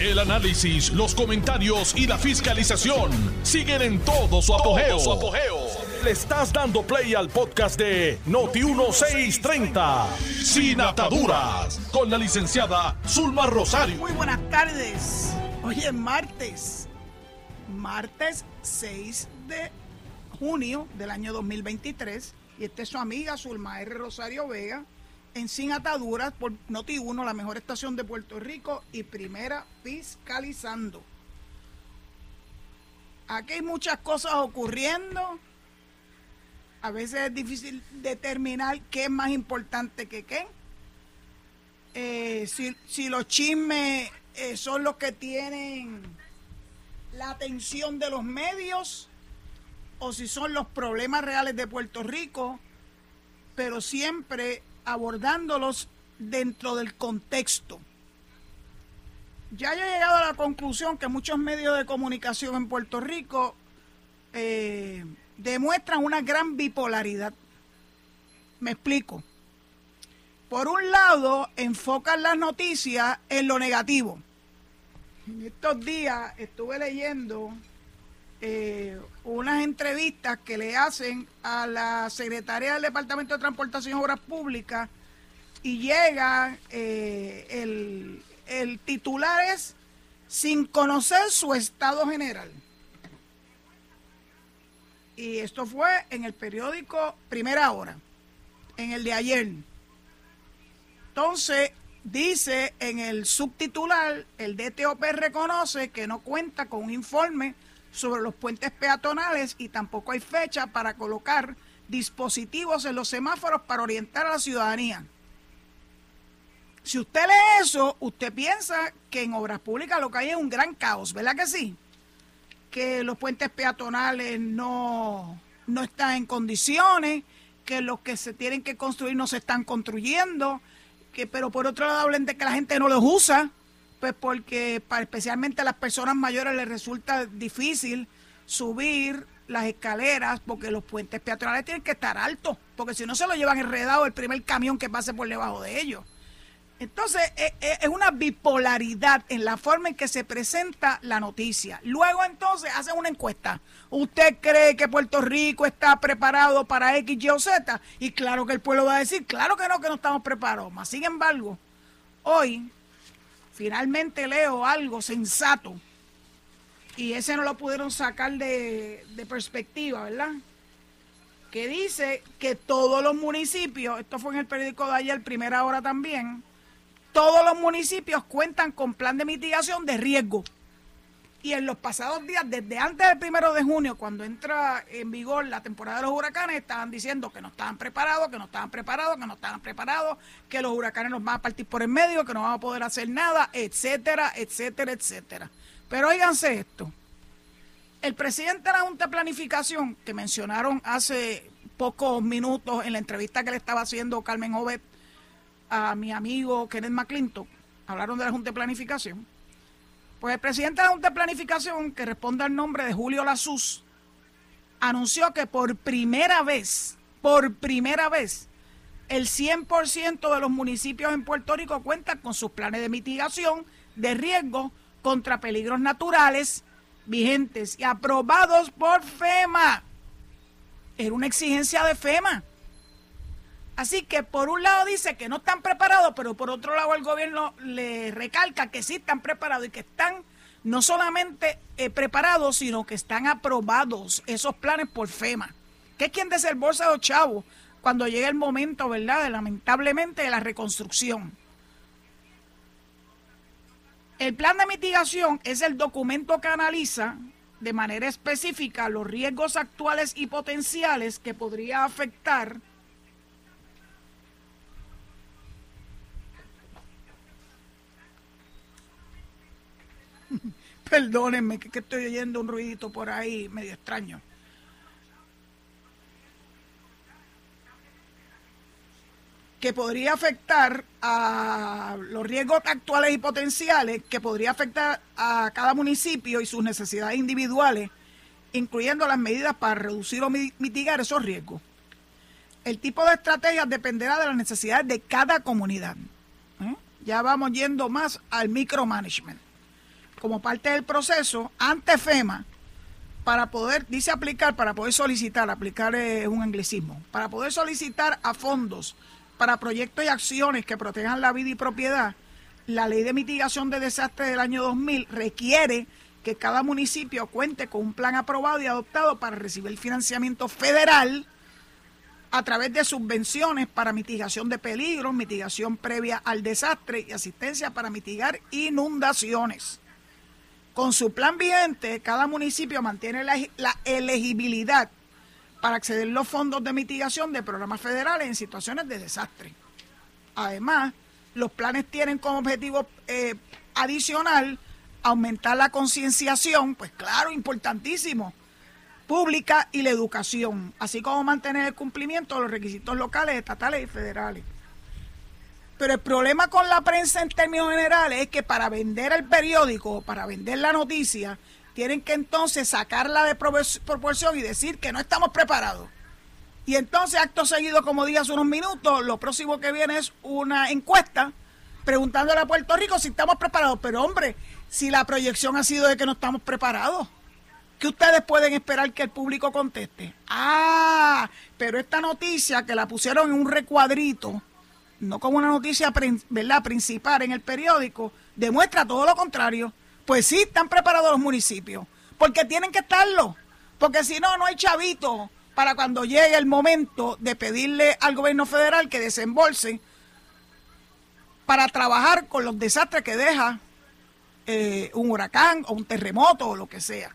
El análisis, los comentarios y la fiscalización siguen en todo su apogeo. Le estás dando play al podcast de Noti1630, Sin Ataduras, con la licenciada Zulma Rosario. Muy buenas tardes. Hoy es martes, martes 6 de junio del año 2023. Y esta es su amiga Zulma R. Rosario Vega en Sin Ataduras por Noti1, la mejor estación de Puerto Rico y primera fiscalizando. Aquí hay muchas cosas ocurriendo. A veces es difícil determinar qué es más importante que qué. Eh, si, los chismes eh, son los que tienen la atención de los medios o si son los problemas reales de Puerto Rico, pero siempre abordándolos dentro del contexto. Ya he llegado a la conclusión que muchos medios de comunicación en Puerto Rico eh, demuestran una gran bipolaridad. Me explico. Por un lado, enfocan las noticias en lo negativo. En estos días estuve leyendo eh, unas entrevistas que le hacen a la secretaria del Departamento de Transportación y Obras Públicas y llega eh, el, el titular es sin conocer su estado general. Y esto fue en el periódico Primera Hora, en el de ayer. Entonces, dice en el subtitular, el DTOP reconoce que no cuenta con un informe sobre los puentes peatonales y tampoco hay fecha para colocar dispositivos en los semáforos para orientar a la ciudadanía. Si usted lee eso, usted piensa que en obras públicas lo que hay es un gran caos, ¿verdad que sí? Que los puentes peatonales no, no están en condiciones, que los que se tienen que construir no se están construyendo, que pero por otro lado hablen de que la gente no los usa, pues porque para especialmente a las personas mayores les resulta difícil subir las escaleras porque los puentes peatonales tienen que estar altos, porque si no se lo llevan enredado el primer camión que pase por debajo de ellos. Entonces, e, e, es una bipolaridad en la forma en que se presenta la noticia. Luego, entonces, hacen una encuesta. ¿Usted cree que Puerto Rico está preparado para X, Y o Z? Y claro que el pueblo va a decir, claro que no, que no estamos preparados. Sin embargo, hoy finalmente leo algo sensato y ese no lo pudieron sacar de, perspectiva, ¿verdad? Que dice que todos los municipios, esto fue en el periódico de ayer, primera hora también, todos los municipios cuentan con plan de mitigación de riesgo. Y en los pasados días, desde antes del primero de junio, cuando entra en vigor la temporada de los huracanes, estaban diciendo que no estaban preparados, que no estaban preparados, que no estaban preparados, que los huracanes nos van a partir por el medio, que no vamos a poder hacer nada, etcétera, etcétera, etcétera. Pero oíganse esto. El presidente de la Junta de Planificación, que mencionaron hace pocos minutos en la entrevista que le estaba haciendo Carmen Jovet a mi amigo Kenneth McClintock, hablaron de la Junta de Planificación pues el presidente de la Junta de Planificación, que responde al nombre de Julio Lazus, anunció que por primera vez, por primera vez, el 100% de los municipios en Puerto Rico cuentan con sus planes de mitigación de riesgo contra peligros naturales vigentes y aprobados por FEMA. Era una exigencia de FEMA. Así que por un lado dice que no están preparados, pero por otro lado el gobierno le recalca que sí están preparados y que están no solamente eh, preparados, sino que están aprobados esos planes por FEMA. que es quien desembolsa a los chavos cuando llegue el momento, verdad, de, lamentablemente de la reconstrucción? El plan de mitigación es el documento que analiza de manera específica los riesgos actuales y potenciales que podría afectar Perdónenme que, estoy oyendo un ruidito por ahí medio extraño. que podría afectar a los riesgos actuales y potenciales, que podría afectar a cada municipio y sus necesidades individuales, incluyendo las medidas para reducir o mitigar esos riesgos. El tipo de estrategias dependerá de las necesidades de cada comunidad. ¿eh? Ya vamos yendo más al micromanagement. Como parte del proceso ante FEMA para poder, dice aplicar, para poder solicitar, aplicar es un anglicismo, para poder solicitar a fondos para proyectos y acciones que protejan la vida y propiedad, la ley de mitigación de desastres del año 2000 requiere que cada municipio cuente con un plan aprobado y adoptado para recibir financiamiento federal a través de subvenciones para mitigación de peligros, mitigación previa al desastre y asistencia para mitigar inundaciones. Con su plan vigente, cada municipio mantiene la, elegibilidad para acceder a los fondos de mitigación de programas federales en situaciones de desastre. Además, los planes tienen como objetivo eh, adicional aumentar la concienciación, pues claro, importantísimo, pública y la educación, así como mantener el cumplimiento de los requisitos locales, estatales y federales. Pero el problema con la prensa en términos generales es que para vender el periódico, para vender la noticia, tienen que entonces sacarla de proporción y decir que no estamos preparados. Y entonces, acto seguido, como dije hace unos minutos, lo próximo que viene es una encuesta preguntándole a Puerto Rico si estamos preparados. Pero hombre, si la proyección ha sido de que no estamos preparados. ¿Qué ustedes pueden esperar que el público conteste? Ah, pero esta noticia que la pusieron en un recuadrito, no como una noticia ¿verdad? principal en el periódico, demuestra todo lo contrario. Pues sí, están preparados los municipios, porque tienen que estarlo, porque si no, no hay chavito para cuando llegue el momento de pedirle al gobierno federal que desembolse para trabajar con los desastres que deja eh, un huracán o un terremoto o lo que sea.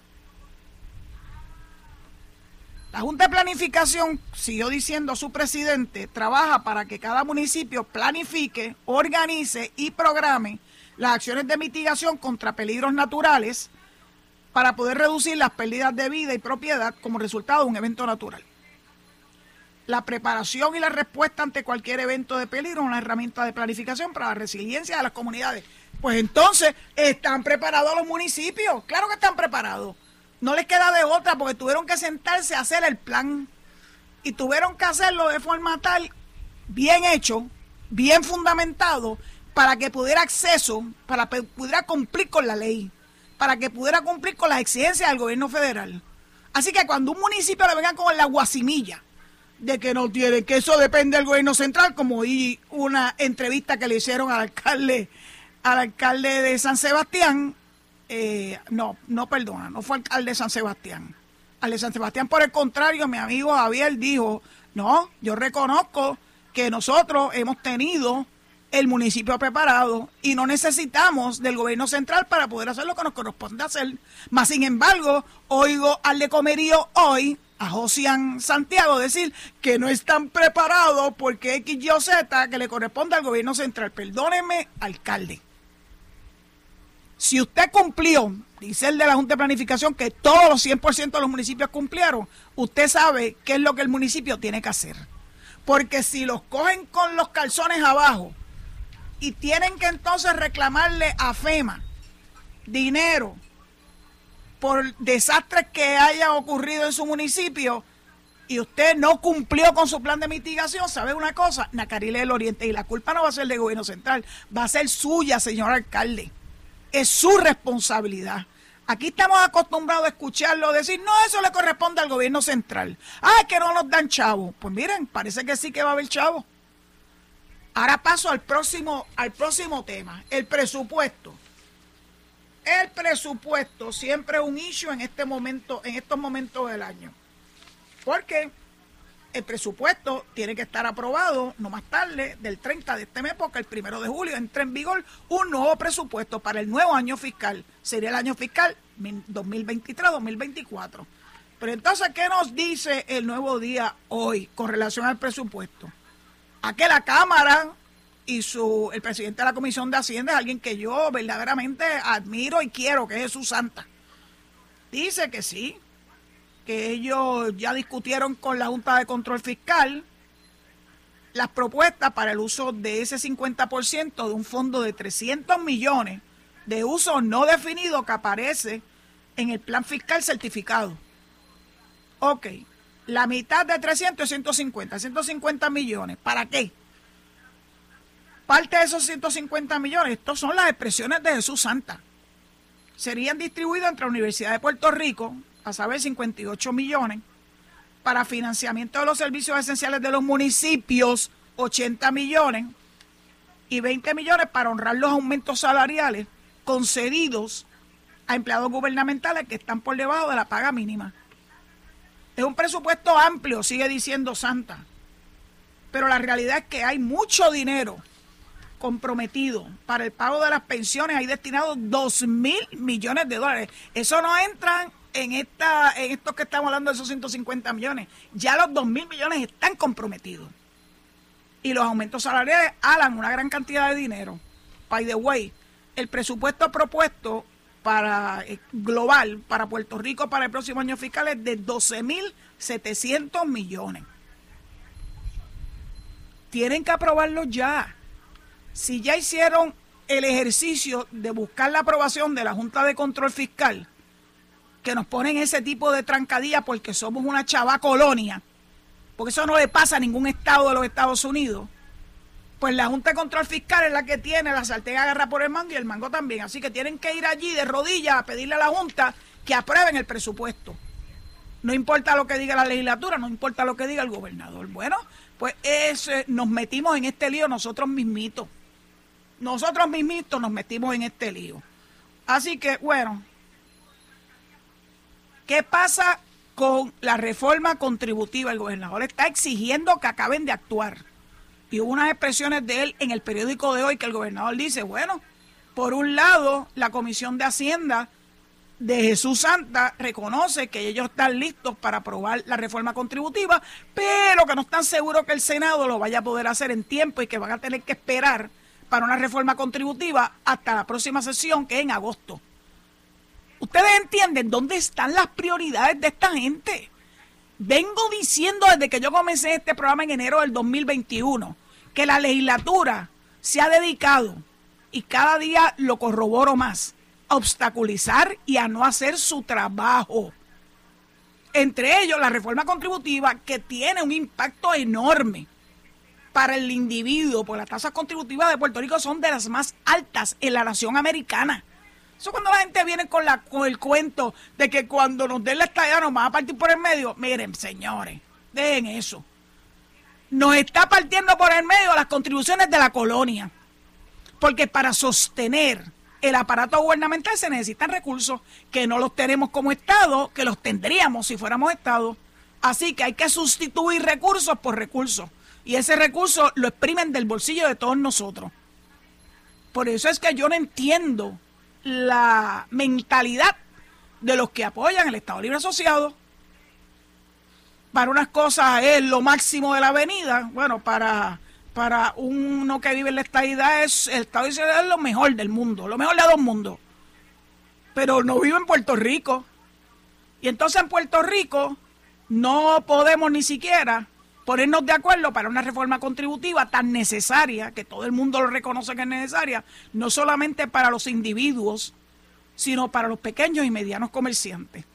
La Junta de Planificación, siguió diciendo su presidente, trabaja para que cada municipio planifique, organice y programe las acciones de mitigación contra peligros naturales para poder reducir las pérdidas de vida y propiedad como resultado de un evento natural. La preparación y la respuesta ante cualquier evento de peligro es una herramienta de planificación para la resiliencia de las comunidades. Pues entonces, ¿están preparados los municipios? Claro que están preparados no les queda de otra porque tuvieron que sentarse a hacer el plan y tuvieron que hacerlo de forma tal, bien hecho, bien fundamentado, para que pudiera acceso, para que pudiera cumplir con la ley, para que pudiera cumplir con las exigencias del gobierno federal. Así que cuando un municipio le venga con la guasimilla de que no tiene, que eso depende del gobierno central, como oí una entrevista que le hicieron al alcalde, al alcalde de San Sebastián, eh, no, no perdona, no fue alcalde de San Sebastián. Al de San Sebastián, por el contrario, mi amigo Javier dijo, no, yo reconozco que nosotros hemos tenido el municipio preparado y no necesitamos del gobierno central para poder hacer lo que nos corresponde hacer. Más sin embargo, oigo al de Comerío hoy, a Josian Santiago, decir que no están preparados porque X, Y o Z que le corresponde al gobierno central. Perdóneme, alcalde. Si usted cumplió, dice el de la Junta de Planificación, que todos los 100% de los municipios cumplieron, usted sabe qué es lo que el municipio tiene que hacer. Porque si los cogen con los calzones abajo y tienen que entonces reclamarle a FEMA dinero por desastres que haya ocurrido en su municipio y usted no cumplió con su plan de mitigación, ¿sabe una cosa? Nacarile del Oriente y la culpa no va a ser del gobierno central, va a ser suya, señor alcalde es su responsabilidad. Aquí estamos acostumbrados a escucharlo decir, no, eso le corresponde al gobierno central. Ah, que no nos dan chavo. Pues miren, parece que sí que va a haber chavo. Ahora paso al próximo, al próximo tema, el presupuesto. El presupuesto siempre es un issue en este momento, en estos momentos del año. ¿Por qué? El presupuesto tiene que estar aprobado no más tarde del 30 de este mes, porque el primero de julio entra en vigor un nuevo presupuesto para el nuevo año fiscal. Sería el año fiscal 2023-2024. Pero entonces, ¿qué nos dice el nuevo día hoy con relación al presupuesto? A que la Cámara y su el presidente de la Comisión de Hacienda es alguien que yo verdaderamente admiro y quiero, que es Jesús Santa. Dice que sí, que ellos ya discutieron con la Junta de Control Fiscal las propuestas para el uso de ese 50% de un fondo de 300 millones de uso no definido que aparece en el plan fiscal certificado. Ok, la mitad de 300 es 150, 150 millones. ¿Para qué? Parte de esos 150 millones, estos son las expresiones de Jesús Santa. serían distribuidos entre la Universidad de Puerto Rico, a saber 58 millones, para financiamiento de los servicios esenciales de los municipios, 80 millones, y 20 millones para honrar los aumentos salariales concedidos a empleados gubernamentales que están por debajo de la paga mínima. Es un presupuesto amplio, sigue diciendo Santa, pero la realidad es que hay mucho dinero comprometido para el pago de las pensiones, hay destinados 2 mil millones de dólares. Eso no entra en esta en esto que estamos hablando de esos 150 millones. Ya los 2 mil millones están comprometidos. Y los aumentos salariales halan una gran cantidad de dinero. By the way, el presupuesto propuesto para eh, global para Puerto Rico para el próximo año fiscal es de 12.700 millones. Tienen que aprobarlo ya si ya hicieron el ejercicio de buscar la aprobación de la Junta de Control Fiscal, que nos ponen ese tipo de trancadilla porque somos una chava colonia, porque eso no le pasa a ningún estado de los Estados Unidos, pues la Junta de Control Fiscal es la que tiene la sartén agarra por el mango y el mango también. Así que tienen que ir allí de rodillas a pedirle a la Junta que aprueben el presupuesto. No importa lo que diga la legislatura, no importa lo que diga el gobernador. Bueno, pues ese, nos metimos en este lío nosotros mismitos nosotros mismitos nos metimos en este lío. Así que, bueno, ¿qué pasa con la reforma contributiva? El gobernador está exigiendo que acaben de actuar. Y hubo unas expresiones de él en el periódico de hoy que el gobernador dice, bueno, por un lado, la Comisión de Hacienda de Jesús Santa reconoce que ellos están listos para aprobar la reforma contributiva, pero que no están seguros que el Senado lo vaya a poder hacer en tiempo y que van a tener que esperar para una reforma contributiva hasta la próxima sesión, que es en agosto. Ustedes entienden dónde están las prioridades de esta gente. Vengo diciendo desde que yo comencé este programa en enero del 2021 que la legislatura se ha dedicado, y cada día lo corroboro más, a obstaculizar y a no hacer su trabajo. Entre ellos la reforma contributiva que tiene un impacto enorme para el individuo, porque las tasas contributivas de Puerto Rico son de las más altas en la nación americana. Eso cuando la gente viene con, la, con el cuento de que cuando nos den la estadía nos van a partir por el medio, miren, señores, dejen eso. Nos está partiendo por el medio las contribuciones de la colonia. Porque para sostener el aparato gubernamental se necesitan recursos que no los tenemos como Estado, que los tendríamos si fuéramos Estado. Así que hay que sustituir recursos por recursos y ese recurso lo exprimen del bolsillo de todos nosotros. Por eso es que yo no entiendo la mentalidad de los que apoyan el Estado Libre Asociado. Para unas cosas es lo máximo de la avenida, bueno, para, para uno que vive en la estadidad es el Estado Libre es lo mejor del mundo, lo mejor de dos mundos. Pero no vive en Puerto Rico. Y entonces en Puerto Rico no podemos ni siquiera ponernos de acuerdo para una reforma contributiva tan necesaria, que todo el mundo lo reconoce que es necesaria, no solamente para los individuos, sino para los pequeños y medianos comerciantes,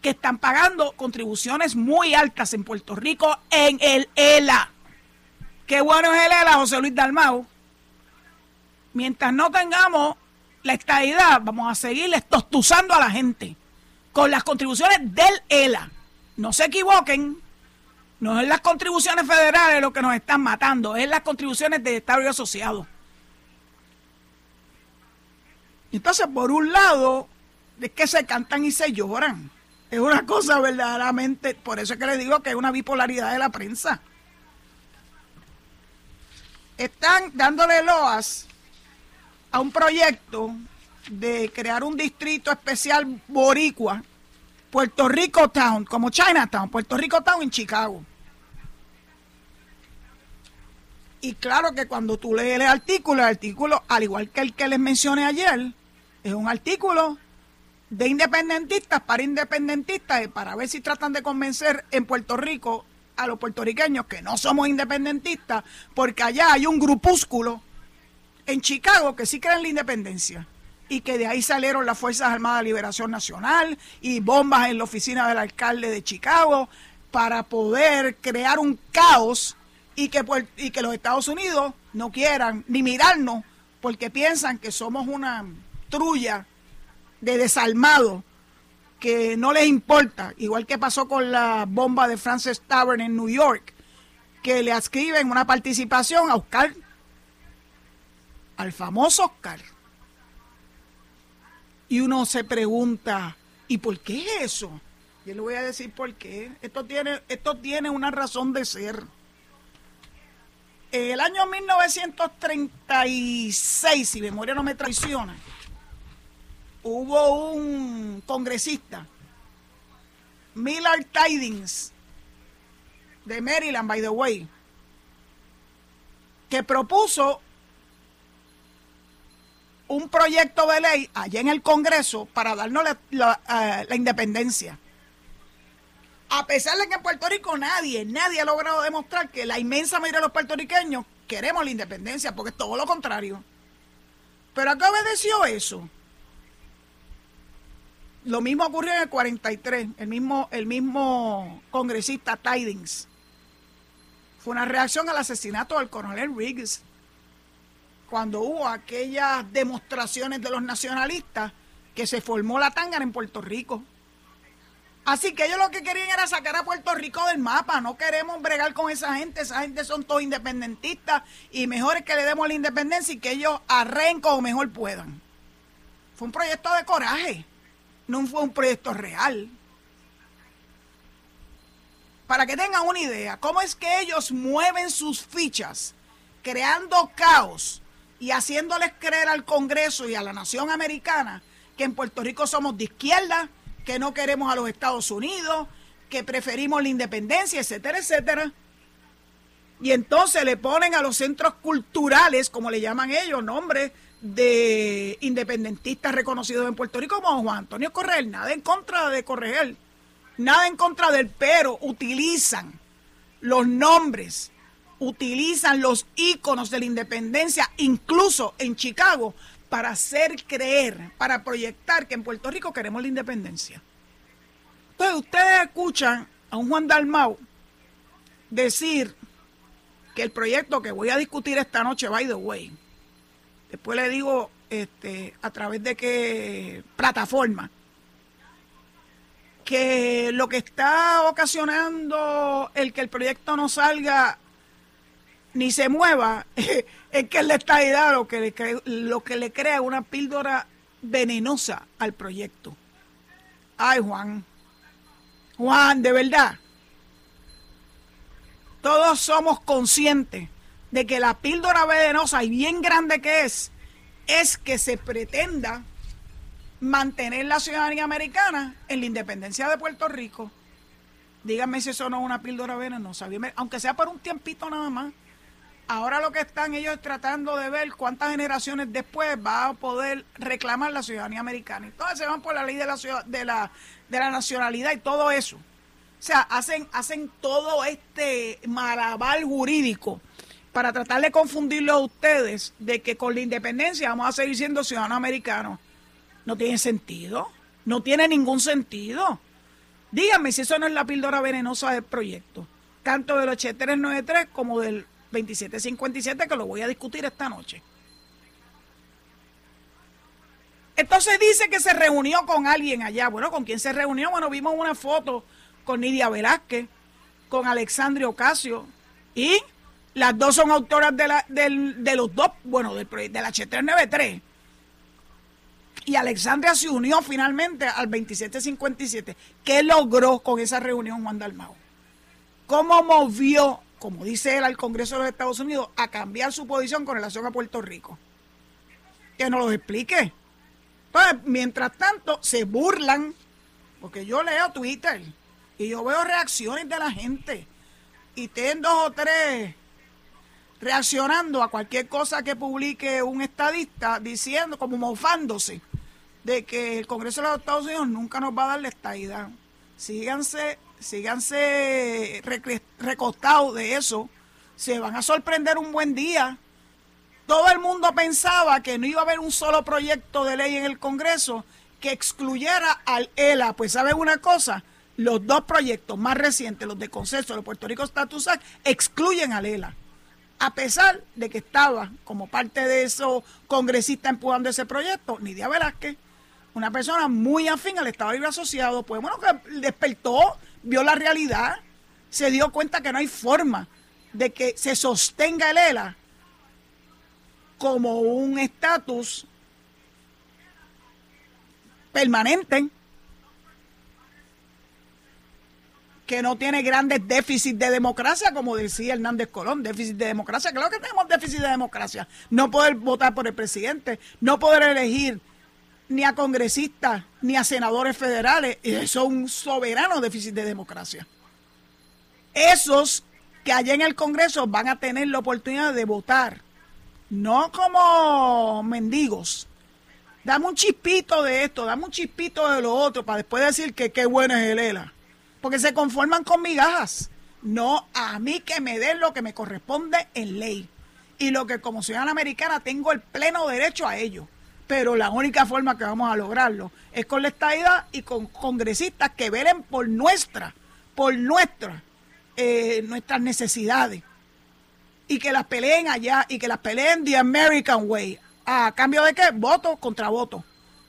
que están pagando contribuciones muy altas en Puerto Rico en el ELA. Qué bueno es el ELA, José Luis Dalmau. Mientras no tengamos la estadidad, vamos a seguirles tostuzando a la gente con las contribuciones del ELA. No se equivoquen, no es las contribuciones federales lo que nos están matando, es las contribuciones de Estado y asociado. Entonces, por un lado, es que se cantan y se lloran. Es una cosa verdaderamente, por eso es que les digo que es una bipolaridad de la prensa. Están dándole loas a un proyecto de crear un distrito especial boricua, Puerto Rico Town, como Chinatown, Puerto Rico Town en Chicago. Y claro que cuando tú lees el artículo, el artículo, al igual que el que les mencioné ayer, es un artículo de independentistas para independentistas para ver si tratan de convencer en Puerto Rico a los puertorriqueños que no somos independentistas, porque allá hay un grupúsculo en Chicago que sí creen en la independencia y que de ahí salieron las Fuerzas Armadas de Liberación Nacional y bombas en la oficina del alcalde de Chicago para poder crear un caos y que, y que los Estados Unidos no quieran ni mirarnos porque piensan que somos una trulla de desalmado que no les importa, igual que pasó con la bomba de Francis Tavern en New York, que le escriben una participación a Oscar, al famoso Oscar. Y uno se pregunta, ¿y por qué es eso? Yo le voy a decir por qué. Esto tiene, esto tiene una razón de ser. El año 1936, si memoria no me traiciona, hubo un congresista, Millard Tidings, de Maryland, by the way, que propuso un proyecto de ley allá en el Congreso para darnos la, la eh, independencia. A pesar de que en Puerto Rico nadie, nadie ha logrado demostrar que la inmensa mayoría de los puertorriqueños queremos la independencia, porque es todo lo contrario. Pero acá obedeció eso. Lo mismo ocurrió en el 43, el mismo, el mismo congresista Tidings. Fue una reacción al asesinato del coronel Riggs, cuando hubo aquellas demostraciones de los nacionalistas que se formó la tangana en Puerto Rico. Así que ellos lo que querían era sacar a Puerto Rico del mapa. No queremos bregar con esa gente. Esa gente son todos independentistas y mejor es que le demos la independencia y que ellos arren como mejor puedan. Fue un proyecto de coraje, no fue un proyecto real. Para que tengan una idea, cómo es que ellos mueven sus fichas, creando caos y haciéndoles creer al Congreso y a la nación americana que en Puerto Rico somos de izquierda, que no queremos a los Estados Unidos, que preferimos la independencia, etcétera, etcétera. Y entonces le ponen a los centros culturales, como le llaman ellos, nombres de independentistas reconocidos en Puerto Rico, como Juan Antonio Correa, nada en contra de Correa, nada en contra del, pero utilizan los nombres, utilizan los íconos de la independencia, incluso en Chicago, para hacer creer, para proyectar que en Puerto Rico queremos la independencia. Entonces ustedes escuchan a un Juan Dalmau decir que el proyecto que voy a discutir esta noche, by the way, después le digo este, a través de qué plataforma, que lo que está ocasionando el que el proyecto no salga ni se mueva, es que le está estadidad lo que le, lo que le crea una píldora venenosa al proyecto. Ay, Juan. Juan, de verdad. Todos somos conscientes de que la píldora venenosa y bien grande que es, es que se pretenda mantener la ciudadanía americana en la independencia de Puerto Rico. Díganme si eso no es una píldora venenosa, aunque sea por un tiempito nada más. Ahora lo que están ellos tratando de ver cuántas generaciones después va a poder reclamar la ciudadanía americana. Entonces se van por la ley de la, de la, de la nacionalidad y todo eso. O sea, hacen, hacen todo este malabar jurídico para tratar de confundirlo a ustedes de que con la independencia vamos a seguir siendo ciudadanos americanos. No tiene sentido. No tiene ningún sentido. Díganme si eso no es la píldora venenosa del proyecto. Tanto del 8393 como del 2757 que lo voy a discutir esta noche. Entonces dice que se reunió con alguien allá. Bueno, ¿con quién se reunió? Bueno, vimos una foto con Nidia Velázquez, con Alexandria Ocasio y las dos son autoras de, la, de los dos, bueno, del, de la H393. Y Alexandria se unió finalmente al 2757. ¿Qué logró con esa reunión Juan Dalmao? ¿Cómo movió como dice él, al Congreso de los Estados Unidos a cambiar su posición con relación a Puerto Rico. Que nos lo explique. Pues, mientras tanto, se burlan, porque yo leo Twitter y yo veo reacciones de la gente y tienen dos o tres reaccionando a cualquier cosa que publique un estadista diciendo, como mofándose, de que el Congreso de los Estados Unidos nunca nos va a dar la estadidad. Síganse síganse recostados de eso, se van a sorprender un buen día. Todo el mundo pensaba que no iba a haber un solo proyecto de ley en el Congreso que excluyera al ELA. Pues ¿saben una cosa? Los dos proyectos más recientes, los de consenso de Puerto Rico Status Act, excluyen al ELA. A pesar de que estaba como parte de esos congresistas empujando ese proyecto, Nidia Velázquez, una persona muy afín al Estado Libre Asociado, pues bueno, que despertó, vio la realidad, se dio cuenta que no hay forma de que se sostenga el ELA como un estatus permanente que no tiene grandes déficits de democracia, como decía Hernández Colón, déficit de democracia. Claro que tenemos déficit de democracia. No poder votar por el presidente, no poder elegir ni a congresistas ni a senadores federales. Eso es un soberano déficit de democracia. Esos que allá en el Congreso van a tener la oportunidad de votar, no como mendigos. Dame un chispito de esto, dame un chispito de lo otro, para después decir que qué bueno es el ELA porque se conforman con migajas. No, a mí que me den lo que me corresponde en ley. Y lo que como ciudadana americana tengo el pleno derecho a ello. Pero la única forma que vamos a lograrlo es con la estadidad y con congresistas que velen por nuestra, por nuestra, eh, nuestras necesidades. Y que las peleen allá y que las peleen the American way. ¿A cambio de qué? Voto contra voto.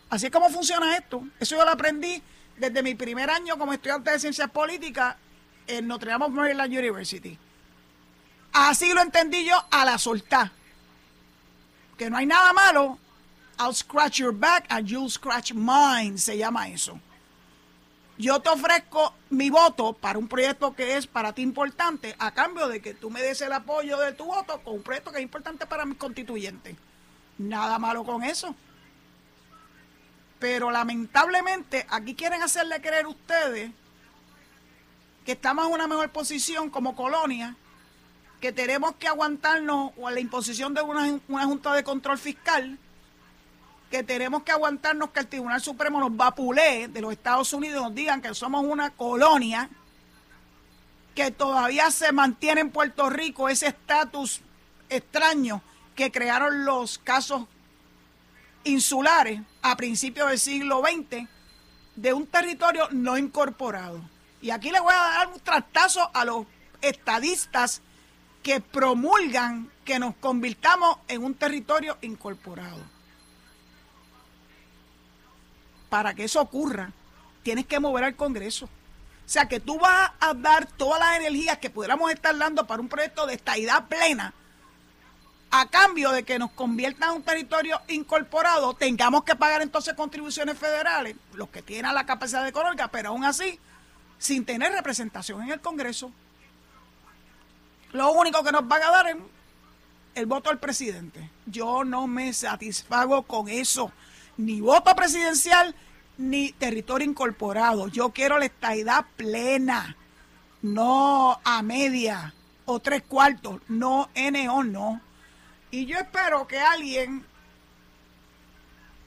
Así es como funciona esto. Eso yo lo aprendí desde mi primer año como estudiante de ciencias políticas en Notre Dame of Maryland University. Así lo entendí yo a la soltar. Que no hay nada malo. I'll scratch your back and you'll scratch mine, se llama eso. Yo te ofrezco mi voto para un proyecto que es para ti importante, a cambio de que tú me des el apoyo de tu voto con un proyecto que es importante para mis constituyentes. Nada malo con eso. Pero lamentablemente aquí quieren hacerle creer ustedes que estamos en una mejor posición como colonia, que tenemos que aguantarnos o la imposición de una, una Junta de Control Fiscal, que tenemos que aguantarnos que el Tribunal Supremo nos vapule de los Estados Unidos nos digan que somos una colonia, que todavía se mantiene en Puerto Rico ese estatus extraño que crearon los casos insulares a principios del siglo XX de un territorio no incorporado. Y aquí le voy a dar un tractazo a los estadistas que promulgan que nos convirtamos en un territorio incorporado. Para que eso ocurra, tienes que mover al Congreso. O sea que tú vas a dar todas las energías que pudiéramos estar dando para un proyecto de estadidad plena a cambio de que nos conviertan en un territorio incorporado, tengamos que pagar entonces contribuciones federales, los que tienen la capacidad económica, pero aún así, sin tener representación en el Congreso. Lo único que nos van a dar es el voto al presidente. Yo no me satisfago con eso. Ni voto presidencial, ni territorio incorporado. Yo quiero la estadidad plena, no a media o tres cuartos, no NO, no. Y yo espero que alguien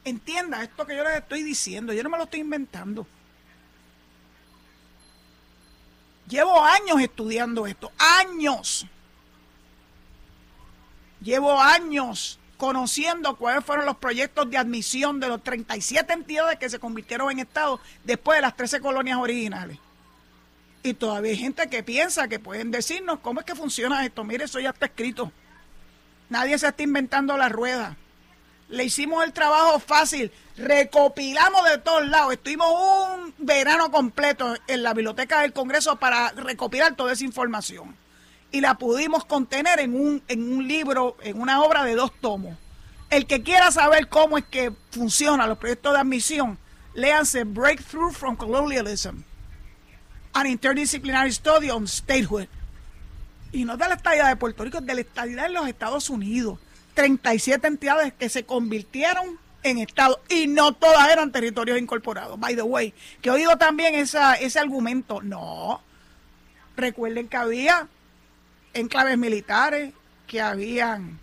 entienda esto que yo les estoy diciendo. Yo no me lo estoy inventando. Llevo años estudiando esto, años. Llevo años conociendo cuáles fueron los proyectos de admisión de los 37 entidades que se convirtieron en Estado después de las 13 colonias originales. Y todavía hay gente que piensa que pueden decirnos cómo es que funciona esto. Mire, eso ya está escrito. Nadie se está inventando la rueda. Le hicimos el trabajo fácil. Recopilamos de todos lados. Estuvimos un verano completo en la biblioteca del Congreso para recopilar toda esa información. Y la pudimos contener en un, en un libro, en una obra de dos tomos. El que quiera saber cómo es que funcionan los proyectos de admisión, léanse Breakthrough from Colonialism, an Interdisciplinary Study on Statehood y no de la estadidad de Puerto Rico, de la estadidad de los Estados Unidos. 37 entidades que se convirtieron en Estado y no todas eran territorios incorporados, by the way. Que he oído también esa, ese argumento. No. Recuerden que había enclaves militares, que habían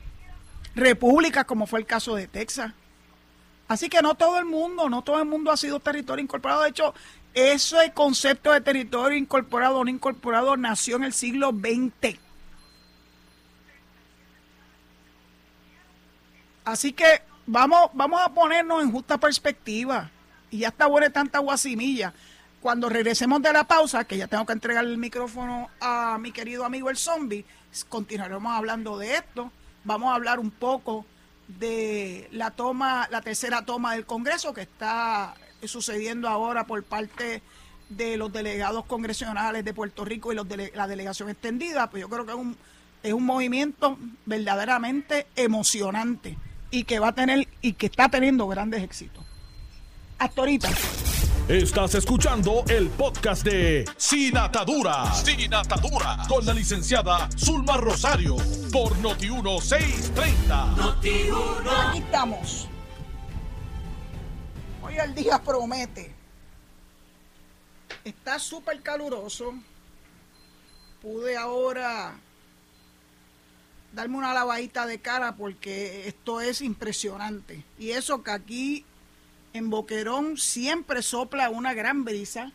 repúblicas, como fue el caso de Texas. Así que no todo el mundo, no todo el mundo ha sido territorio incorporado. De hecho, ese concepto de territorio incorporado o no incorporado nació en el siglo XX. Así que vamos, vamos a ponernos en justa perspectiva. Y ya está buena tanta guasimilla. Cuando regresemos de la pausa, que ya tengo que entregar el micrófono a mi querido amigo el zombie, continuaremos hablando de esto. Vamos a hablar un poco de la toma, la tercera toma del Congreso que está sucediendo ahora por parte de los delegados congresionales de Puerto Rico y los de la delegación extendida, pues yo creo que es un, es un movimiento verdaderamente emocionante y que va a tener y que está teniendo grandes éxitos. Hasta ahorita. Estás escuchando el podcast de Sin Atadura. Sin Atadura. Con la licenciada Zulma Rosario. Por Noti1630. Noti1. Aquí estamos. Hoy el día promete. Está súper caluroso. Pude ahora darme una lavadita de cara porque esto es impresionante. Y eso que aquí en Boquerón siempre sopla una gran brisa,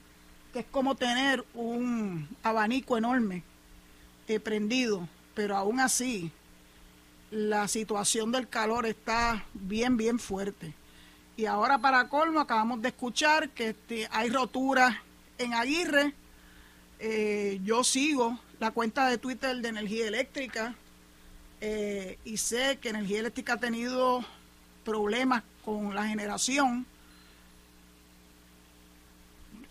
que es como tener un abanico enorme eh, prendido, pero aún así la situación del calor está bien, bien fuerte. Y ahora para colmo acabamos de escuchar que este, hay roturas en Aguirre. Eh, yo sigo la cuenta de Twitter de Energía Eléctrica eh, y sé que Energía Eléctrica ha tenido problemas con la generación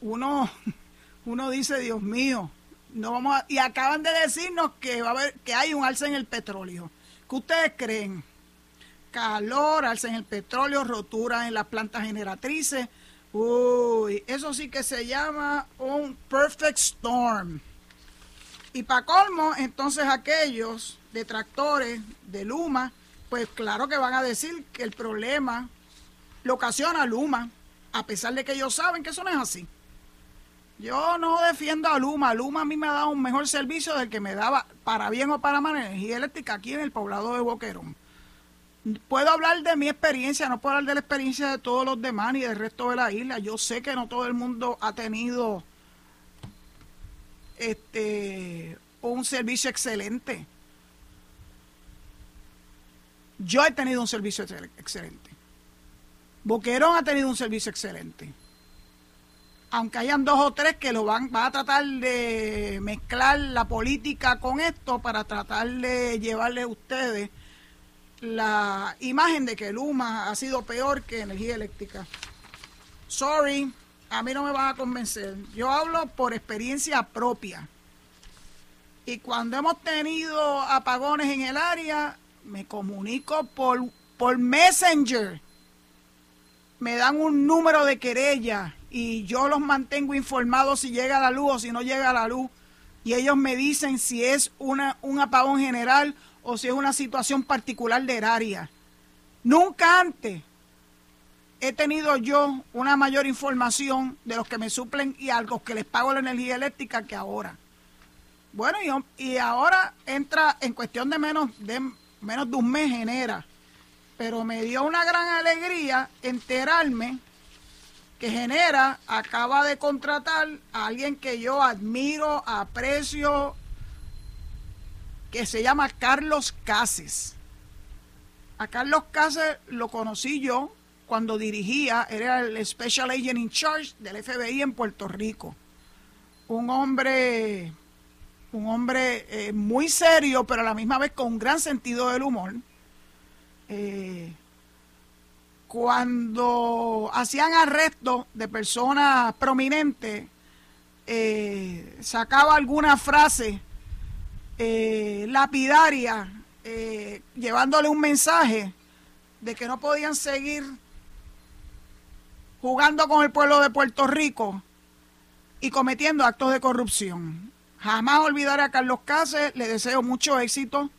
uno, uno dice, Dios mío, no vamos a, y acaban de decirnos que va a haber, que hay un alza en el petróleo. ¿Qué ustedes creen? Calor, alza en el petróleo, rotura en las plantas generatrices. Uy, eso sí que se llama un perfect storm. Y para colmo, entonces aquellos detractores de Luma, pues claro que van a decir que el problema lo ocasiona Luma, a pesar de que ellos saben que eso no es así. Yo no defiendo a Luma. Luma a mí me ha dado un mejor servicio del que me daba, para bien o para mal, energía eléctrica aquí en el poblado de Boquerón. Puedo hablar de mi experiencia, no puedo hablar de la experiencia de todos los demás ni del resto de la isla. Yo sé que no todo el mundo ha tenido este un servicio excelente. Yo he tenido un servicio excelente. Boquerón ha tenido un servicio excelente aunque hayan dos o tres que lo van, a tratar de mezclar la política con esto para tratar de llevarle a ustedes la imagen de que Luma ha sido peor que energía eléctrica. Sorry, a mí no me van a convencer. Yo hablo por experiencia propia. Y cuando hemos tenido apagones en el área, me comunico por, por Messenger. Me dan un número de querella y yo los mantengo informados si llega la luz o si no llega la luz. Y ellos me dicen si es una, un apagón general o si es una situación particular de área. Nunca antes he tenido yo una mayor información de los que me suplen y a los que les pago la energía eléctrica que ahora. Bueno, y, y ahora entra en cuestión de menos, de menos de un mes genera. Pero me dio una gran alegría enterarme que genera acaba de contratar a alguien que yo admiro, aprecio, que se llama Carlos Cases. A Carlos Cases lo conocí yo cuando dirigía, era el Special Agent in Charge del FBI en Puerto Rico. Un hombre, un hombre eh, muy serio, pero a la misma vez con un gran sentido del humor. Eh, cuando hacían arrestos de personas prominentes, eh, sacaba alguna frase eh, lapidaria, eh, llevándole un mensaje de que no podían seguir jugando con el pueblo de Puerto Rico y cometiendo actos de corrupción. Jamás olvidaré a Carlos Cáceres, le deseo mucho éxito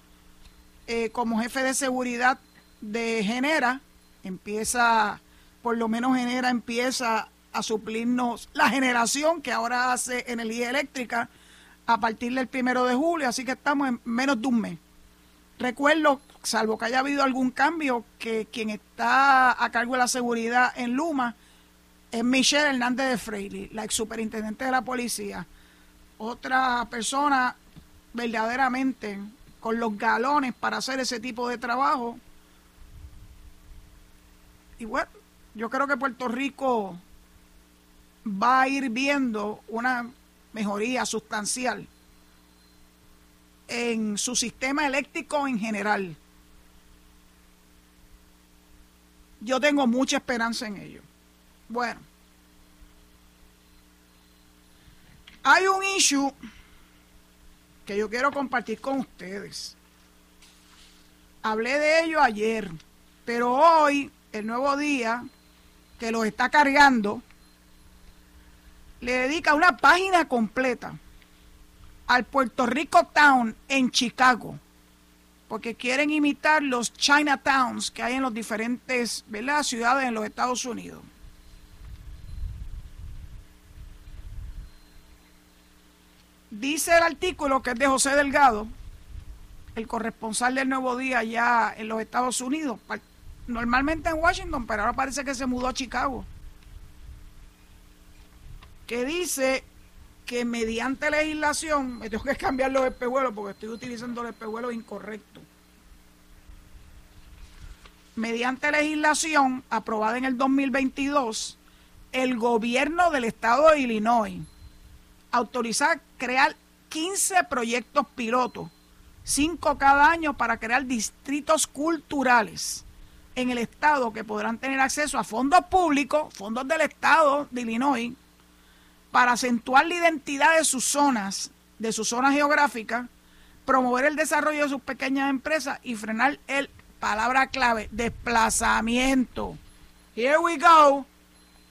como jefe de seguridad de Genera empieza, por lo menos genera, empieza a suplirnos la generación que ahora hace energía eléctrica a partir del primero de julio, así que estamos en menos de un mes. Recuerdo, salvo que haya habido algún cambio, que quien está a cargo de la seguridad en Luma es Michelle Hernández de Freire, la ex superintendente de la policía. Otra persona verdaderamente con los galones para hacer ese tipo de trabajo y bueno, yo creo que Puerto Rico va a ir viendo una mejoría sustancial en su sistema eléctrico en general. yo tengo mucha esperanza en ello. Bueno, hay un issue que yo quiero compartir con ustedes. Hablé de ello ayer, pero hoy, el nuevo día, que los está cargando, le dedica una página completa al Puerto Rico Town en Chicago, porque quieren imitar los Chinatowns que hay en los diferentes ciudades en los Estados Unidos. Dice el artículo que es de José Delgado, el corresponsal del Nuevo Día ya en los Estados Unidos, normalmente en Washington, pero ahora parece que se mudó a Chicago, que dice que mediante legislación, me tengo que cambiar los espejuelos porque estoy utilizando los espejuelos incorrectos. Mediante legislación aprobada en el 2022, el gobierno del estado de Illinois autoriza crear 15 proyectos pilotos, 5 cada año para crear distritos culturales en el estado que podrán tener acceso a fondos públicos, fondos del estado de Illinois, para acentuar la identidad de sus zonas, de su zona geográfica, promover el desarrollo de sus pequeñas empresas y frenar el, palabra clave, desplazamiento. Here we go.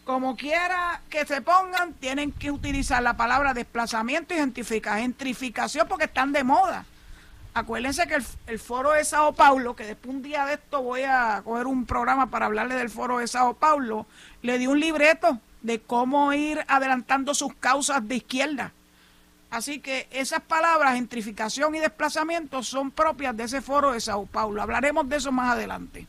Como quiera que se pongan, tienen que utilizar la palabra desplazamiento y gentrificación porque están de moda. Acuérdense que el, foro de Sao Paulo, que después un día de esto voy a coger un programa para hablarle del foro de Sao Paulo, le dio un libreto de cómo ir adelantando sus causas de izquierda. Así que esas palabras, gentrificación y desplazamiento, son propias de ese foro de Sao Paulo. Hablaremos de eso más adelante.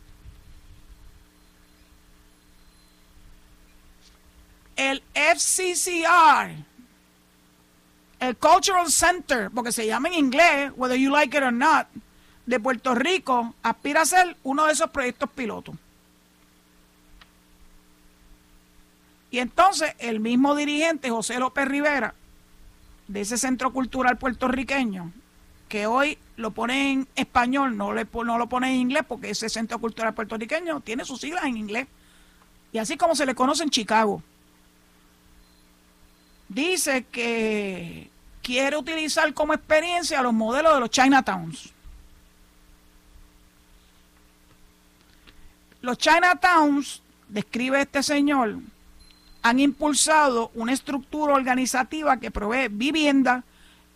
El FCCR el Cultural Center, porque se llama en inglés, whether you like it or not, de Puerto Rico, aspira a ser uno de esos proyectos pilotos. Y entonces el mismo dirigente, José López Rivera, de ese centro cultural puertorriqueño, que hoy lo pone en español, no, le, no lo pone en inglés, porque ese centro cultural puertorriqueño tiene sus siglas en inglés. Y así como se le conoce en Chicago dice que quiere utilizar como experiencia los modelos de los Chinatowns. Los Chinatowns, describe este señor, han impulsado una estructura organizativa que provee vivienda,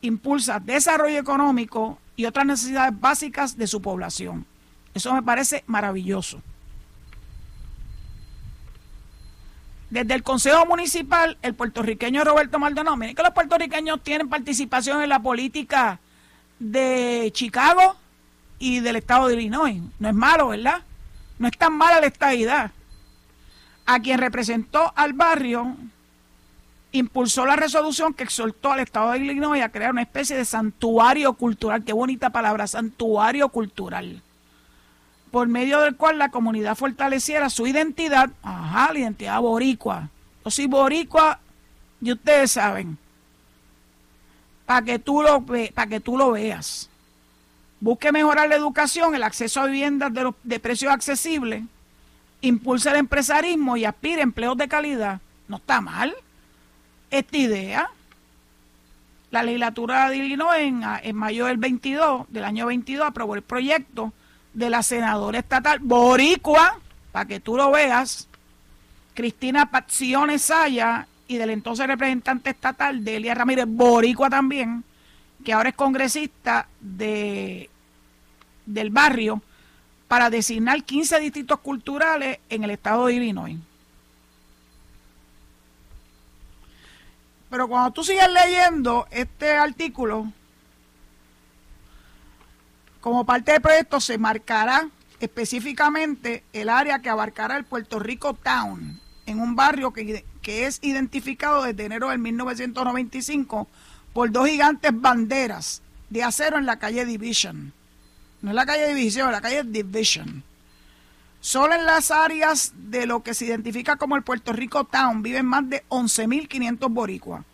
impulsa desarrollo económico y otras necesidades básicas de su población. Eso me parece maravilloso. Desde el Consejo Municipal, el puertorriqueño Roberto Maldonado, miren que los puertorriqueños tienen participación en la política de Chicago y del estado de Illinois. No es malo, ¿verdad? No es tan mala la estadidad. A quien representó al barrio, impulsó la resolución que exhortó al estado de Illinois a crear una especie de santuario cultural. Qué bonita palabra, santuario cultural por medio del cual la comunidad fortaleciera su identidad, ajá, la identidad boricua. O si boricua, y ustedes saben, para que tú lo que tú lo veas. Busque mejorar la educación, el acceso a viviendas de, precios accesibles, impulse el empresarismo y aspire a empleos de calidad. No está mal esta idea. La legislatura de Illinois en, en mayo del 22, del año 22, aprobó el proyecto de la senadora estatal boricua, para que tú lo veas, Cristina Pacciones Saya y del entonces representante estatal Delia Ramírez Boricua también, que ahora es congresista de, del barrio, para designar 15 distritos culturales en el estado de Illinois. Pero cuando tú sigues leyendo este artículo, como parte del proyecto se marcará específicamente el área que abarcará el Puerto Rico Town, en un barrio que, que es identificado desde enero de 1995 por dos gigantes banderas de acero en la calle Division. No es la calle División, es la calle Division. Solo en las áreas de lo que se identifica como el Puerto Rico Town viven más de 11.500 boricuas.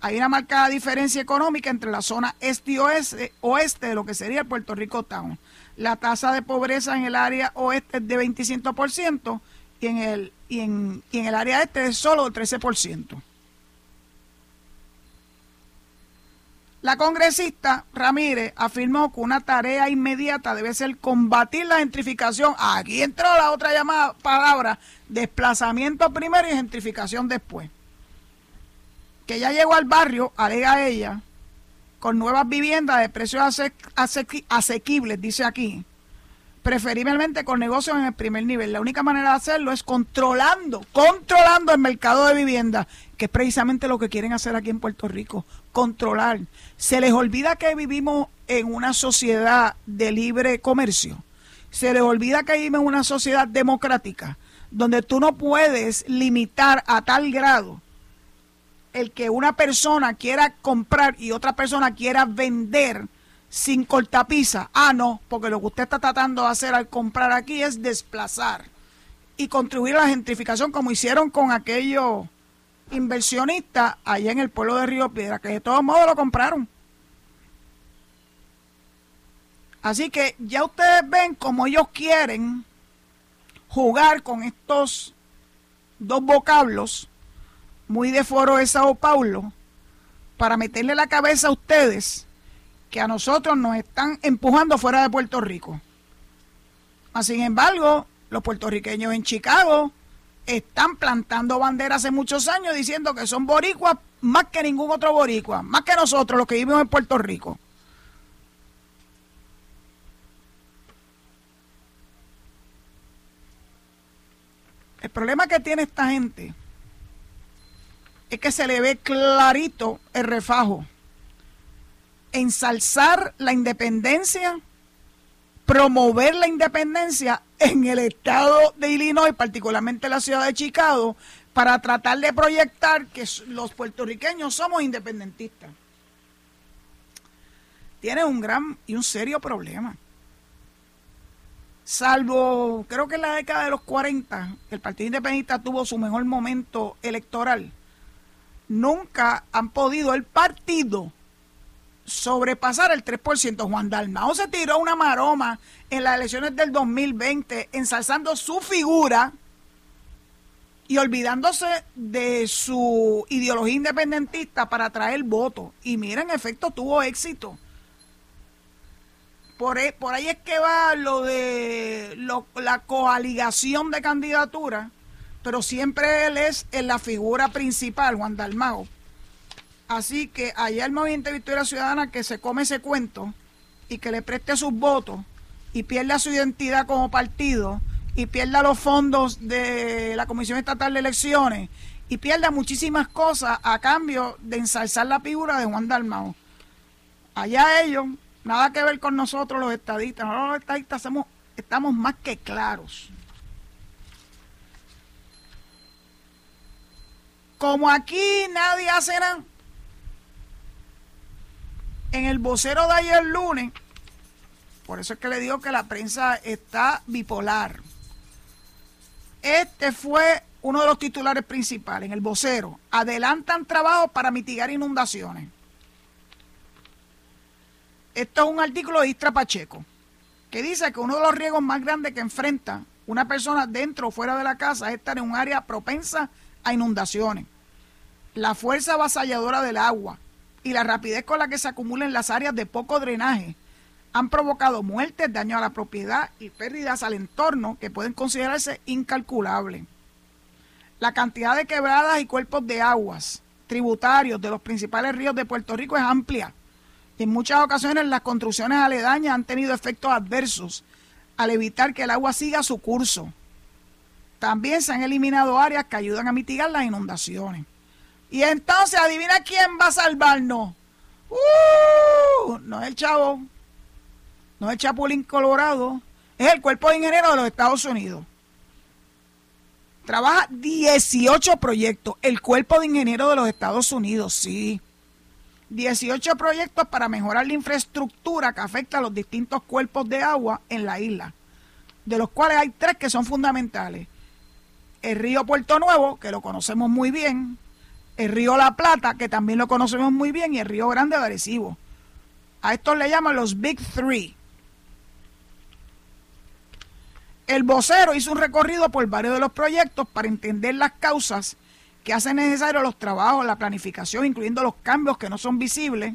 Hay una marcada diferencia económica entre la zona este y oeste, oeste de lo que sería el Puerto Rico Town. La tasa de pobreza en el área oeste es de 25% y en el, y en, y en el área este es solo del 13%. La congresista Ramírez afirmó que una tarea inmediata debe ser combatir la gentrificación. Aquí entró la otra llamada palabra, desplazamiento primero y gentrificación después. Que ya llegó al barrio, alega ella, con nuevas viviendas de precios asequibles, dice aquí, preferiblemente con negocios en el primer nivel. La única manera de hacerlo es controlando, controlando el mercado de vivienda, que es precisamente lo que quieren hacer aquí en Puerto Rico, controlar. Se les olvida que vivimos en una sociedad de libre comercio. Se les olvida que vivimos en una sociedad democrática, donde tú no puedes limitar a tal grado el que una persona quiera comprar y otra persona quiera vender sin cortapisa. Ah, no, porque lo que usted está tratando de hacer al comprar aquí es desplazar y contribuir a la gentrificación como hicieron con aquellos inversionistas allá en el pueblo de Río Piedra, que de todos modos lo compraron. Así que ya ustedes ven cómo ellos quieren jugar con estos dos vocablos muy de foro de Sao Paulo para meterle la cabeza a ustedes que a nosotros nos están empujando fuera de Puerto Rico. Sin embargo, los puertorriqueños en Chicago están plantando banderas hace muchos años diciendo que son boricuas más que ningún otro boricua, más que nosotros los que vivimos en Puerto Rico. El problema que tiene esta gente es que se le ve clarito el refajo. Ensalzar la independencia, promover la independencia en el estado de Illinois, particularmente en la ciudad de Chicago, para tratar de proyectar que los puertorriqueños somos independentistas. Tiene un gran y un serio problema. Salvo, creo que en la década de los 40, el Partido Independentista tuvo su mejor momento electoral nunca han podido el partido sobrepasar el 3%. Juan Dalmao se tiró una maroma en las elecciones del 2020 ensalzando su figura y olvidándose de su ideología independentista para traer voto. Y mira, en efecto, tuvo éxito. Por, e, por ahí es que va lo de la coaligación de candidaturas pero siempre él es en la figura principal, Juan Dalmao. Así que allá el Movimiento de Victoria Ciudadana que se come ese cuento y que le preste sus votos y pierda su identidad como partido y pierda los fondos de la Comisión Estatal de Elecciones y pierda muchísimas cosas a cambio de ensalzar la figura de Juan Dalmao. Allá ellos, nada que ver con nosotros los estadistas. Nosotros los estadistas estamos más que claros. Como aquí nadie hace nada, en el vocero de ayer lunes, por eso es que le digo que la prensa está bipolar. Este fue uno de los titulares principales en el vocero. Adelantan trabajo para mitigar inundaciones. Esto es un artículo de Istra Pacheco, que dice que uno de los riesgos más grandes que enfrenta una persona dentro o fuera de la casa es estar en un área propensa inundaciones. La fuerza avasalladora del agua y la rapidez con la que se acumulan las áreas de poco drenaje han provocado muertes, daño a la propiedad y pérdidas al entorno que pueden considerarse incalculables. La cantidad de quebradas y cuerpos de aguas tributarios de los principales ríos de Puerto Rico es amplia. en muchas ocasiones las construcciones aledañas han tenido efectos adversos al evitar que el agua siga su curso. También se han eliminado áreas que ayudan a mitigar las inundaciones. Y entonces, adivina quién va a salvarnos. Uh, no es el chavo, no es el Chapulín Colorado, es el Cuerpo de Ingenieros de los Estados Unidos. Trabaja 18 proyectos, el Cuerpo de Ingenieros de los Estados Unidos, sí. 18 proyectos para mejorar la infraestructura que afecta a los distintos cuerpos de agua en la isla, de los cuales hay tres que son fundamentales el río Puerto Nuevo, que lo conocemos muy bien, el río La Plata, que también lo conocemos muy bien, y el río Grande de Arecibo. A estos le llaman los Big Three. El vocero hizo un recorrido por varios de los proyectos para entender las causas que hacen necesarios los trabajos, la planificación, incluyendo los cambios que no son visibles,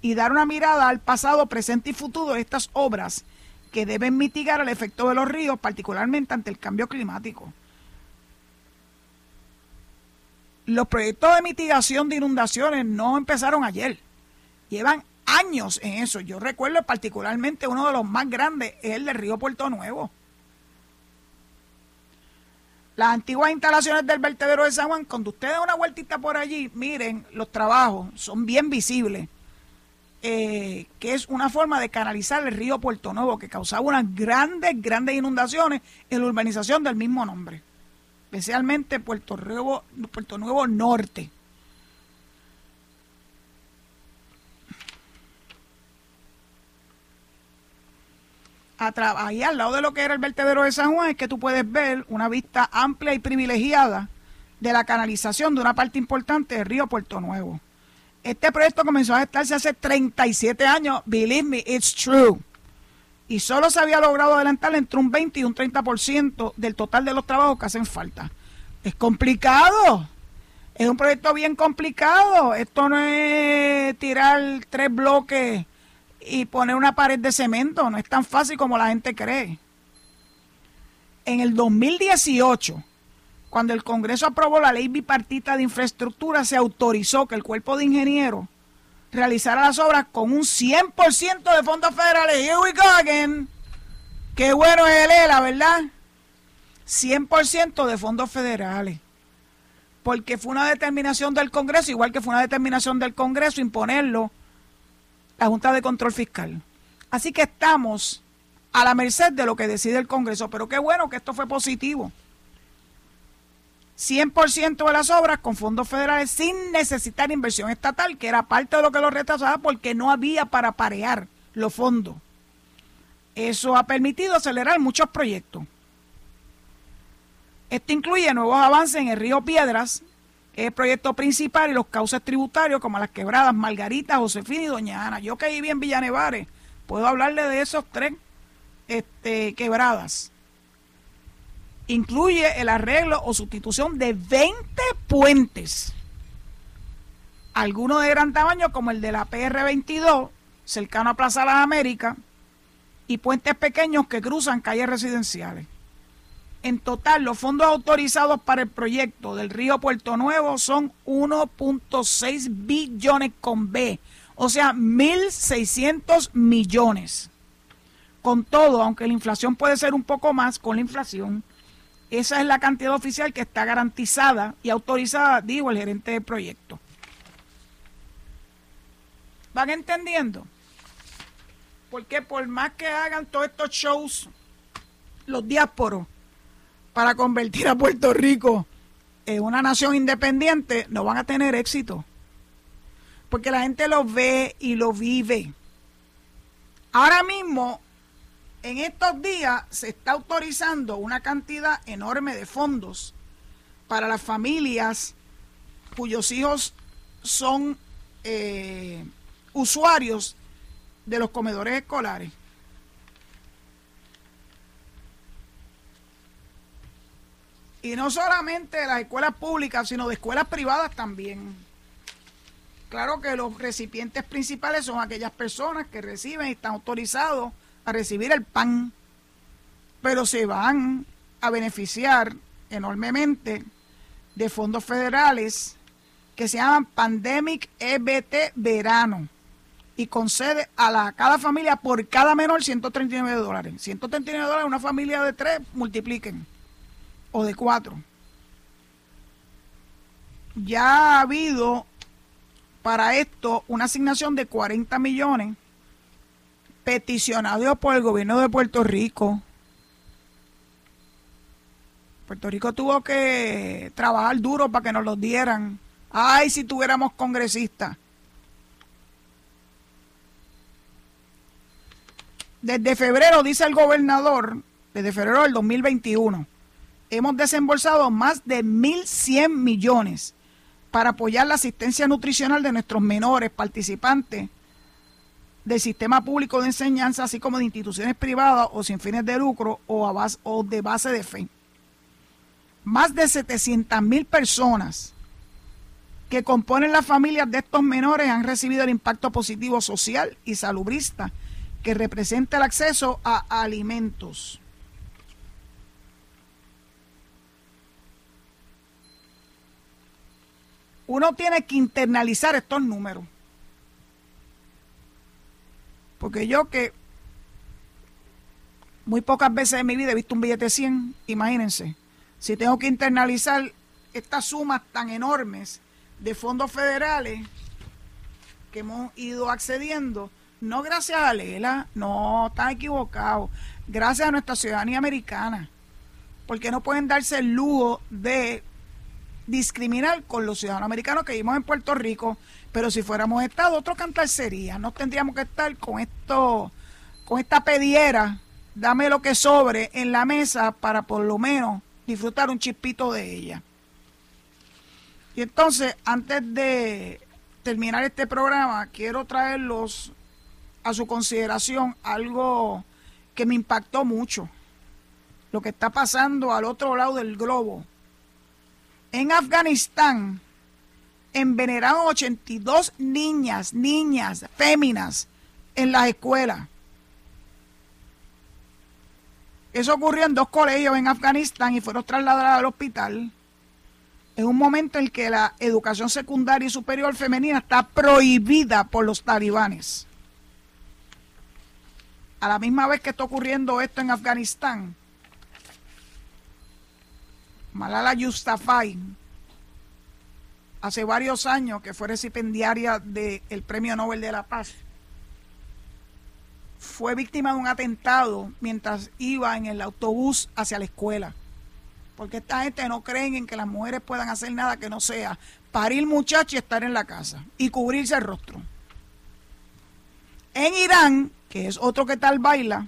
y dar una mirada al pasado, presente y futuro de estas obras que deben mitigar el efecto de los ríos, particularmente ante el cambio climático. Los proyectos de mitigación de inundaciones no empezaron ayer, llevan años en eso. Yo recuerdo particularmente uno de los más grandes, es el del río Puerto Nuevo. Las antiguas instalaciones del vertedero de San Juan, cuando ustedes una vueltita por allí, miren, los trabajos son bien visibles eh, que es una forma de canalizar el río Puerto Nuevo, que causaba unas grandes, grandes inundaciones en la urbanización del mismo nombre, especialmente Puerto Nuevo, Puerto Nuevo Norte. ahí al lado de lo que era el vertedero de San Juan es que tú puedes ver una vista amplia y privilegiada de la canalización de una parte importante del río Puerto Nuevo. Este proyecto comenzó a gestarse hace 37 años. Believe me, it's true. Y solo se había logrado adelantar entre un 20 y un 30% del total de los trabajos que hacen falta. Es complicado. Es un proyecto bien complicado. Esto no es tirar tres bloques y poner una pared de cemento. No es tan fácil como la gente cree. En el 2018 cuando el Congreso aprobó la ley bipartita de infraestructura, se autorizó que el cuerpo de ingenieros realizara las obras con un 100% de fondos federales. Here we go again. Qué bueno es el ELA, ¿verdad? 100% de fondos federales. Porque fue una determinación del Congreso, igual que fue una determinación del Congreso imponerlo la Junta de Control Fiscal. Así que estamos a la merced de lo que decide el Congreso. Pero qué bueno que esto fue positivo. 100% de las obras con fondos federales sin necesitar inversión estatal, que era parte de lo que lo retrasaba porque no había para parear los fondos. Eso ha permitido acelerar muchos proyectos. Esto incluye nuevos avances en el río Piedras, que es el proyecto principal, y los cauces tributarios como las quebradas Margarita, Josefina y Doña Ana. Yo que viví en Villanevares, puedo hablarle de esos tres este, quebradas incluye el arreglo o sustitución de 20 puentes. Algunos de gran tamaño, como el de la PR22, cercano a Plaza Las Américas, y puentes pequeños que cruzan calles residenciales. En total, los fondos autorizados para el proyecto del río Puerto Nuevo son 1.6 billones con B, o sea, 1.600 millones. Con todo, aunque la inflación puede ser un poco más, con la inflación, esa es la cantidad oficial que está garantizada y autorizada, digo, el gerente del proyecto. ¿Van entendiendo? Porque por más que hagan todos estos shows, los diásporos, para convertir a Puerto Rico en una nación independiente, no van a tener éxito. Porque la gente lo ve y lo vive. Ahora mismo en estos días se está autorizando una cantidad enorme de fondos para las familias cuyos hijos son eh, usuarios de los comedores escolares. Y no solamente de las escuelas públicas, sino de escuelas privadas también. Claro que los recipientes principales son aquellas personas que reciben y están autorizados a recibir el pan, pero se van a beneficiar enormemente de fondos federales que se llaman Pandemic EBT Verano y concede a, la, cada familia por cada menor 139 dólares. 139 dólares, una familia de tres, multipliquen, o de cuatro. Ya ha habido para esto una asignación de 40 millones peticionado por el gobierno de Puerto Rico. Puerto Rico tuvo que trabajar duro para que nos los dieran. Ay, si tuviéramos congresistas. Desde febrero, dice el gobernador, desde febrero del 2021, hemos desembolsado más de 1.100 millones para apoyar la asistencia nutricional de nuestros menores participantes del sistema público de enseñanza, así como de instituciones privadas o sin fines de lucro o, a base, o de base de fe. Más de 700 mil personas que componen las familias de estos menores han recibido el impacto positivo social y salubrista que representa el acceso a alimentos. Uno tiene que internalizar estos números. Porque yo que muy pocas veces en mi vida he visto un billete de 100, imagínense, si tengo que internalizar estas sumas tan enormes de fondos federales que hemos ido accediendo, no gracias a Lela, no, están equivocados, gracias a nuestra ciudadanía americana, porque no pueden darse el lujo de discriminar con los ciudadanos americanos que vivimos en Puerto Rico, pero si fuéramos Estado, otro cantar sería. No tendríamos que estar con esto, con esta pediera, dame lo que sobre en la mesa para por lo menos disfrutar un chispito de ella. Y entonces, antes de terminar este programa, quiero traerlos a su consideración algo que me impactó mucho. Lo que está pasando al otro lado del globo. En Afganistán, envenenaron 82 niñas, niñas, féminas en las escuelas. Eso ocurrió en dos colegios en Afganistán y fueron trasladadas al hospital. En un momento en que la educación secundaria y superior femenina está prohibida por los talibanes. A la misma vez que está ocurriendo esto en Afganistán, Malala Yousafzai, hace varios años, que fue recipendiaria del Premio Nobel de la Paz, fue víctima de un atentado mientras iba en el autobús hacia la escuela. Porque esta gente no creen en que las mujeres puedan hacer nada que no sea parir muchachos y estar en la casa y cubrirse el rostro. En Irán, que es otro que tal baila,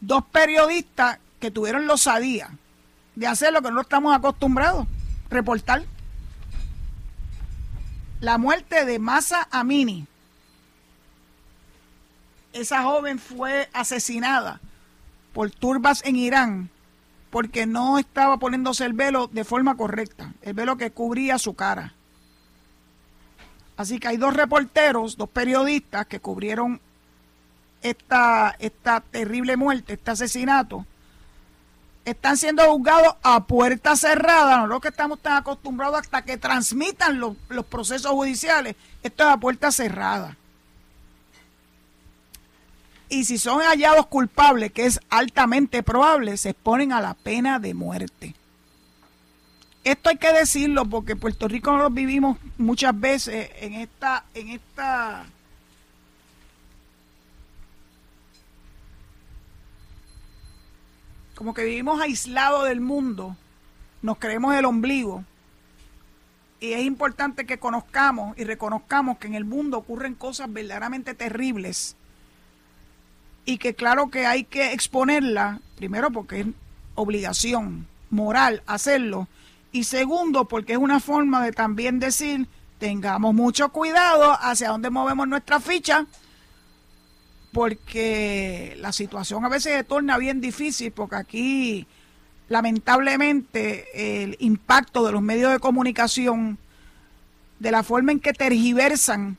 dos periodistas que tuvieron los osadía de hacer lo que no estamos acostumbrados, reportar. La muerte de Masa Amini. Esa joven fue asesinada por turbas en Irán porque no estaba poniéndose el velo de forma correcta, el velo que cubría su cara. Así que hay dos reporteros, dos periodistas que cubrieron esta, esta terrible muerte, este asesinato, están siendo juzgados a puerta cerrada, no lo que estamos tan acostumbrados hasta que transmitan los procesos judiciales, esto es a puerta cerrada. Y si son hallados culpables, que es altamente probable, se exponen a la pena de muerte. Esto hay que decirlo porque Puerto Rico no lo vivimos muchas veces en esta, en esta como que vivimos aislados del mundo, nos creemos el ombligo. Y es importante que conozcamos y reconozcamos que en el mundo ocurren cosas verdaderamente terribles y que claro que hay que exponerla, primero porque es obligación moral hacerlo, y segundo porque es una forma de también decir, tengamos mucho cuidado hacia dónde movemos nuestra ficha porque la situación a veces se torna bien difícil, porque aquí lamentablemente el impacto de los medios de comunicación, de la forma en que tergiversan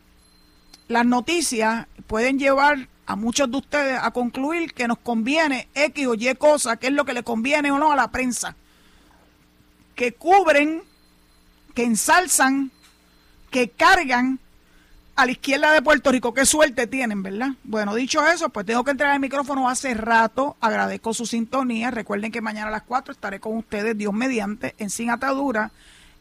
las noticias, pueden llevar a muchos de ustedes a concluir que nos conviene X o Y cosa, que es lo que le conviene o no a la prensa, que cubren, que ensalzan, que cargan a la izquierda de Puerto Rico. Qué suerte tienen, ¿verdad? Bueno, dicho eso, pues tengo que entrar el micrófono hace rato. Agradezco su sintonía. Recuerden que mañana a las 4 estaré con ustedes, Dios mediante, en Sin Atadura.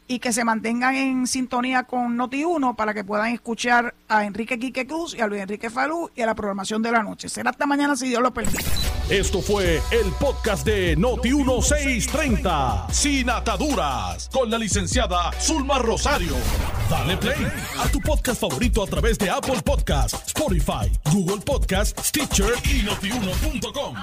Y que se mantengan en sintonía con Noti1 para que puedan escuchar a Enrique Quique Cruz y a Luis Enrique Falú y a la programación de la noche. Será hasta mañana si Dios lo permite. Esto fue el podcast de Noti1630, Sin Ataduras, con la licenciada Zulma Rosario. Dale play a tu podcast favorito a través de Apple Podcasts, Spotify, Google Podcasts, Stitcher y notiuno.com.